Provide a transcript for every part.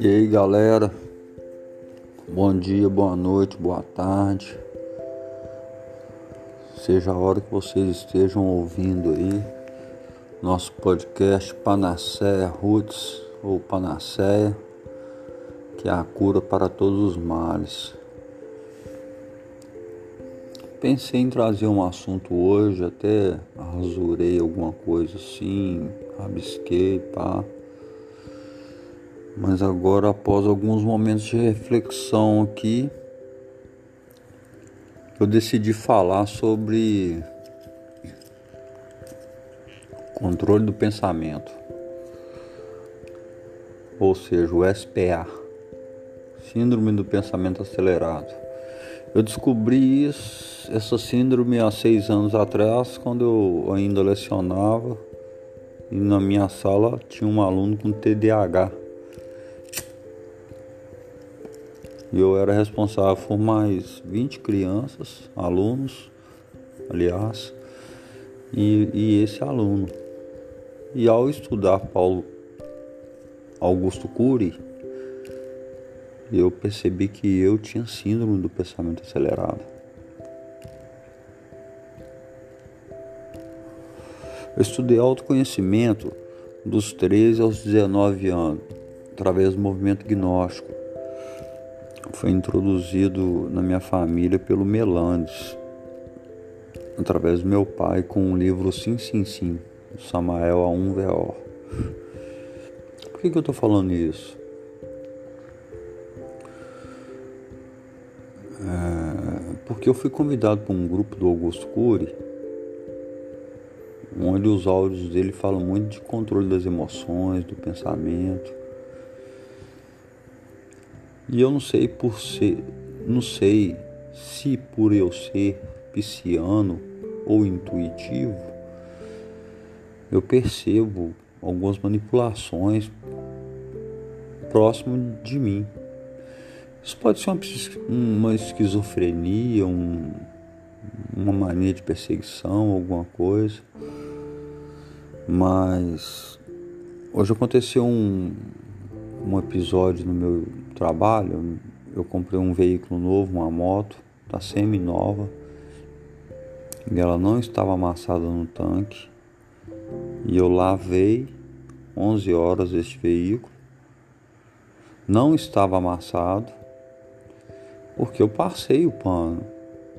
E aí galera, bom dia, boa noite, boa tarde. Seja a hora que vocês estejam ouvindo aí nosso podcast Panacea Roots ou Panacea, que é a cura para todos os males. Pensei em trazer um assunto hoje, até rasurei alguma coisa assim, rabisquei, pá. Mas agora, após alguns momentos de reflexão aqui, eu decidi falar sobre controle do pensamento, ou seja, o SPA, Síndrome do Pensamento Acelerado. Eu descobri isso, essa síndrome há seis anos atrás, quando eu ainda lecionava e na minha sala tinha um aluno com TDAH. E eu era responsável por mais 20 crianças, alunos, aliás, e, e esse aluno. E ao estudar Paulo Augusto Cury, eu percebi que eu tinha síndrome do pensamento acelerado. Eu estudei autoconhecimento dos 13 aos 19 anos, através do movimento gnóstico. Foi introduzido na minha família pelo Melandes, através do meu pai, com o livro Sim, Sim, Sim. Samael A1VO. Por que, que eu estou falando isso? Porque eu fui convidado para um grupo do Augusto Cury, onde os áudios dele falam muito de controle das emoções, do pensamento. E eu não sei por ser, não sei se por eu ser pisciano ou intuitivo, eu percebo algumas manipulações próximo de mim. Isso pode ser uma, uma esquizofrenia, um, uma mania de perseguição, alguma coisa. Mas hoje aconteceu um, um episódio no meu trabalho. Eu comprei um veículo novo, uma moto, tá semi-nova. E ela não estava amassada no tanque. E eu lavei 11 horas este veículo. Não estava amassado, porque eu passei o pano.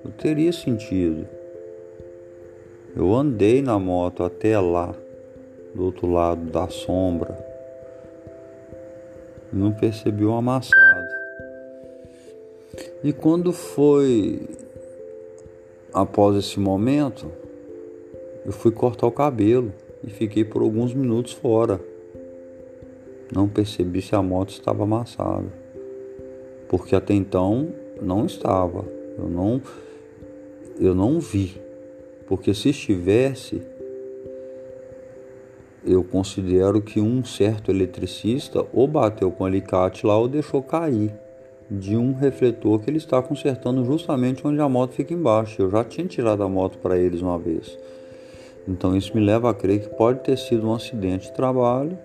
Eu teria sentido. Eu andei na moto até lá, do outro lado da sombra. Não percebi o amassado. E quando foi após esse momento, eu fui cortar o cabelo e fiquei por alguns minutos fora. Não percebi se a moto estava amassada, porque até então não estava. Eu não eu não vi, porque se estivesse eu considero que um certo eletricista ou bateu com alicate lá ou deixou cair de um refletor que ele está consertando justamente onde a moto fica embaixo. Eu já tinha tirado a moto para eles uma vez. Então isso me leva a crer que pode ter sido um acidente de trabalho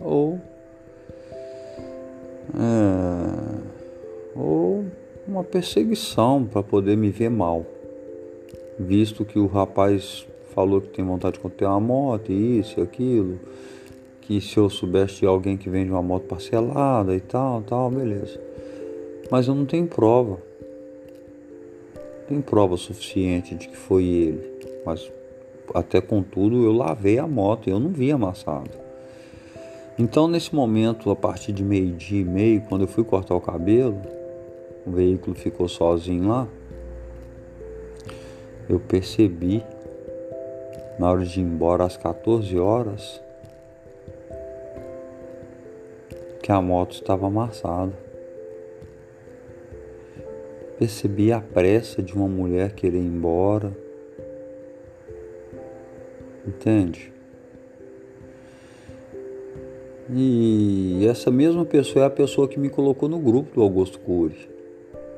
ou é, ou uma perseguição para poder me ver mal, visto que o rapaz falou que tem vontade de ter uma moto, isso e aquilo, que se eu soubesse de alguém que vende uma moto parcelada e tal, tal, beleza. Mas eu não tenho prova. Não tem prova suficiente de que foi ele. Mas até contudo eu lavei a moto, eu não vi amassado. Então nesse momento, a partir de meio-dia e meio, quando eu fui cortar o cabelo, o veículo ficou sozinho lá. Eu percebi na hora de ir embora às 14 horas que a moto estava amassada. Percebi a pressa de uma mulher querer ir embora Entende? E essa mesma pessoa é a pessoa que me colocou no grupo do Augusto Cury,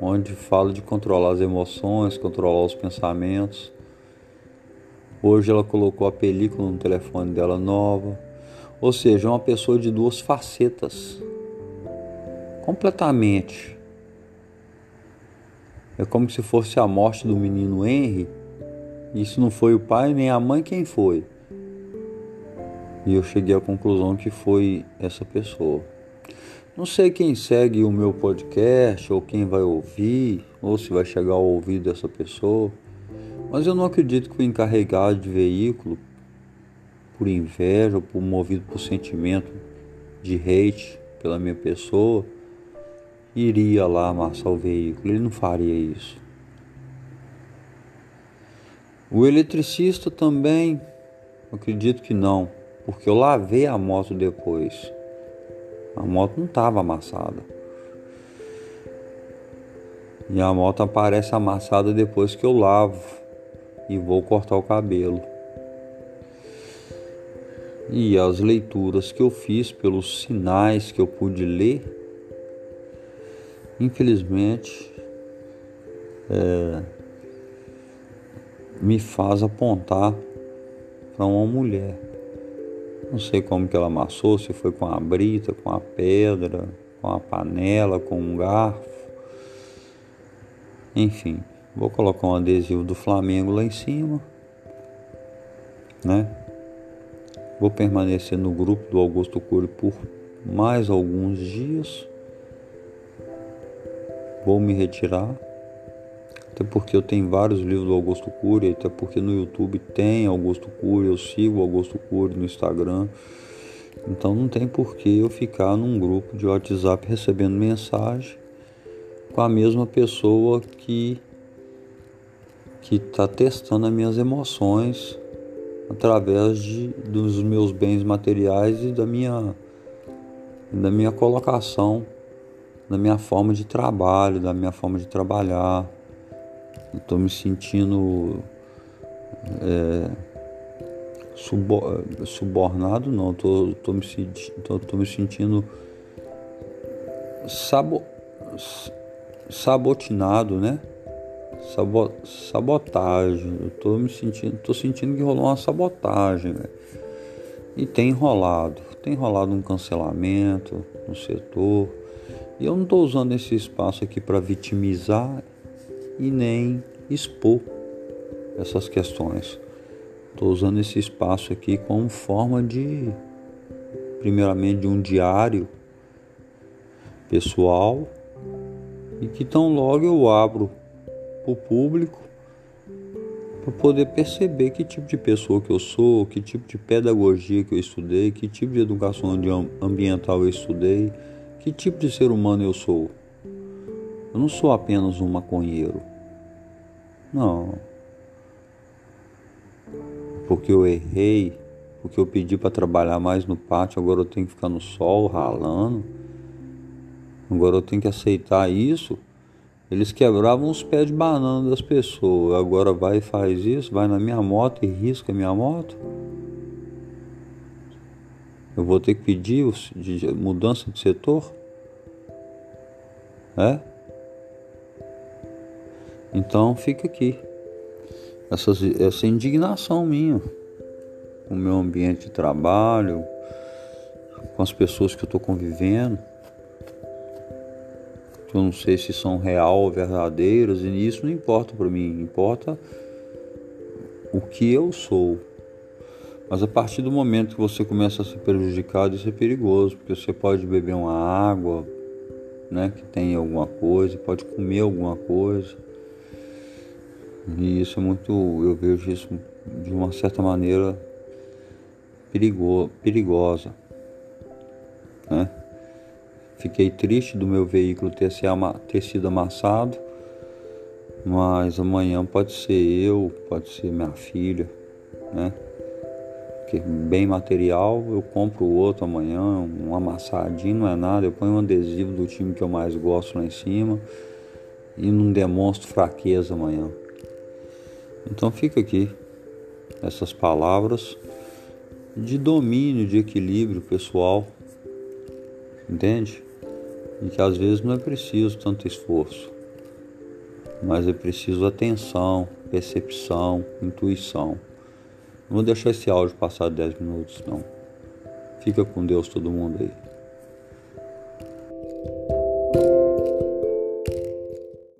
onde fala de controlar as emoções, controlar os pensamentos. Hoje ela colocou a película no telefone dela nova. Ou seja, é uma pessoa de duas facetas. Completamente. É como se fosse a morte do menino Henry. Isso não foi o pai nem a mãe quem foi. E eu cheguei à conclusão que foi essa pessoa. Não sei quem segue o meu podcast, ou quem vai ouvir, ou se vai chegar ao ouvido dessa pessoa, mas eu não acredito que o encarregado de veículo, por inveja ou por movido por sentimento de hate pela minha pessoa, iria lá amassar o veículo. Ele não faria isso. O eletricista também, acredito que não, porque eu lavei a moto depois. A moto não estava amassada. E a moto aparece amassada depois que eu lavo e vou cortar o cabelo. E as leituras que eu fiz pelos sinais que eu pude ler, infelizmente, é, me faz apontar para uma mulher. Não sei como que ela amassou, se foi com a brita, com a pedra, com a panela, com um garfo. Enfim, vou colocar um adesivo do Flamengo lá em cima, né? Vou permanecer no grupo do Augusto Cury por mais alguns dias. Vou me retirar até porque eu tenho vários livros do Augusto Cury, até porque no YouTube tem Augusto Cury, eu sigo Augusto Cury no Instagram. Então não tem por que eu ficar num grupo de WhatsApp recebendo mensagem com a mesma pessoa que que está testando as minhas emoções através de, dos meus bens materiais e da minha da minha colocação, da minha forma de trabalho, da minha forma de trabalhar. Estou me sentindo é, subornado, não. Tô, tô me, tô, tô me sentindo sabo, sabotinado, né? Sabo, sabotagem. Eu tô me sentindo, tô sentindo que rolou uma sabotagem. E tem enrolado, tem enrolado um cancelamento no setor. E eu não estou usando esse espaço aqui para vitimizar e nem expor essas questões. Estou usando esse espaço aqui como forma de, primeiramente, de um diário pessoal e que tão logo eu abro para o público para poder perceber que tipo de pessoa que eu sou, que tipo de pedagogia que eu estudei, que tipo de educação ambiental eu estudei, que tipo de ser humano eu sou. Eu não sou apenas um maconheiro. Não. Porque eu errei, porque eu pedi para trabalhar mais no pátio, agora eu tenho que ficar no sol ralando. Agora eu tenho que aceitar isso. Eles quebravam os pés de banana das pessoas. Agora vai e faz isso, vai na minha moto e risca a minha moto. Eu vou ter que pedir mudança de setor? É? Então fica aqui essa, essa indignação minha com o meu ambiente de trabalho, com as pessoas que eu estou convivendo. Eu não sei se são real verdadeiras, e isso não importa para mim, importa o que eu sou. Mas a partir do momento que você começa a ser prejudicado, isso é perigoso, porque você pode beber uma água, né, que tem alguma coisa, pode comer alguma coisa. E isso é muito, eu vejo isso de uma certa maneira perigo, perigosa. Né? Fiquei triste do meu veículo ter, se ama, ter sido amassado, mas amanhã pode ser eu, pode ser minha filha, né? Porque bem material, eu compro outro amanhã, um amassadinho, não é nada, eu ponho um adesivo do time que eu mais gosto lá em cima e não demonstro fraqueza amanhã. Então fica aqui essas palavras de domínio, de equilíbrio pessoal, entende? E que às vezes não é preciso tanto esforço, mas é preciso atenção, percepção, intuição. Não vou deixar esse áudio passar 10 minutos, não. Fica com Deus todo mundo aí.